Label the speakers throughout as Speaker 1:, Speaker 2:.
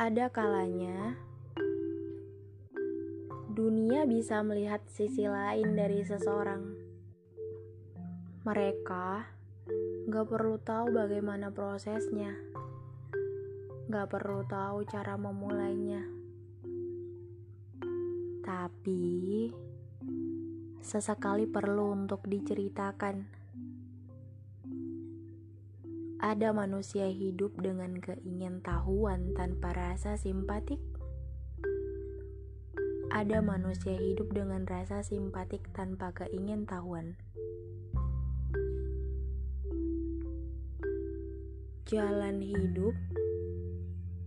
Speaker 1: Ada kalanya dunia bisa melihat sisi lain dari seseorang. Mereka gak perlu tahu bagaimana prosesnya, gak perlu tahu cara memulainya, tapi sesekali perlu untuk diceritakan. Ada manusia hidup dengan keingintahuan tanpa rasa simpatik. Ada manusia hidup dengan rasa simpatik tanpa keingintahuan. Jalan hidup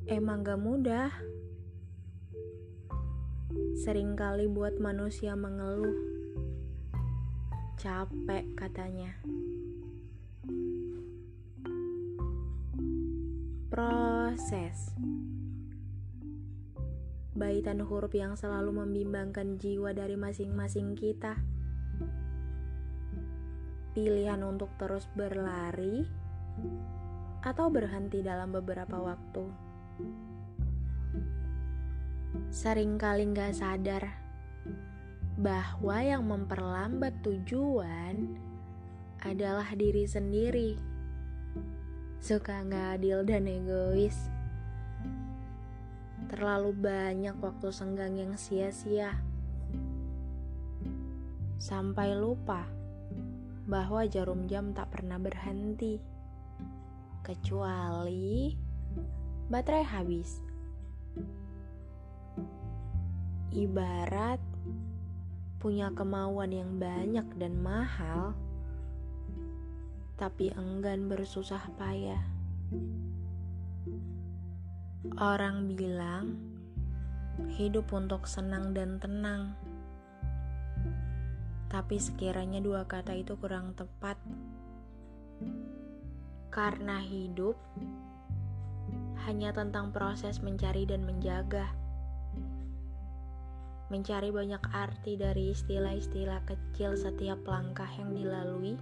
Speaker 1: emang gak mudah. Seringkali buat manusia mengeluh. Capek katanya. Proses. Baitan huruf yang selalu membimbangkan jiwa dari masing-masing kita. Pilihan untuk terus berlari Atau berhenti dalam beberapa waktu. Seringkali gak sadar Bahwa yang memperlambat tujuan adalah diri sendiri suka nggak adil dan egois. Terlalu banyak waktu senggang yang sia-sia. Sampai lupa bahwa jarum jam tak pernah berhenti. Kecuali baterai habis. Ibarat punya kemauan yang banyak dan mahal tapi enggan bersusah payah. Orang bilang hidup untuk senang dan tenang, tapi sekiranya dua kata itu kurang tepat, karena hidup hanya tentang proses mencari dan menjaga. Mencari banyak arti dari istilah-istilah kecil setiap langkah yang dilalui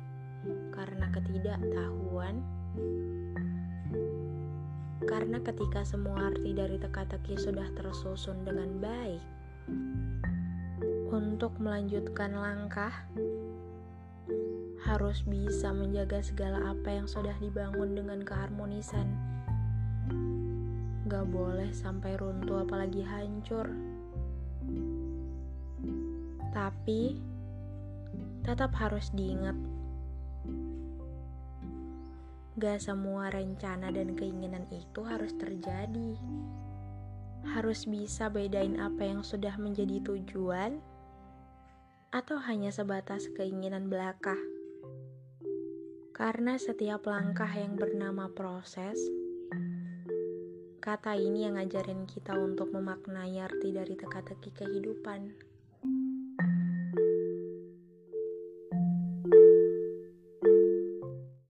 Speaker 1: karena ketidaktahuan. Karena ketika semua arti dari teka-teki sudah tersusun dengan baik, untuk melanjutkan langkah harus bisa menjaga segala apa yang sudah dibangun dengan keharmonisan. Gak boleh sampai runtuh apalagi hancur. Tapi tetap harus diingat Gak semua rencana dan keinginan itu harus terjadi. Harus bisa bedain apa yang sudah menjadi tujuan atau hanya sebatas keinginan belaka. Karena setiap langkah yang bernama proses, kata ini yang ngajarin kita untuk memaknai arti dari teka-teki kehidupan.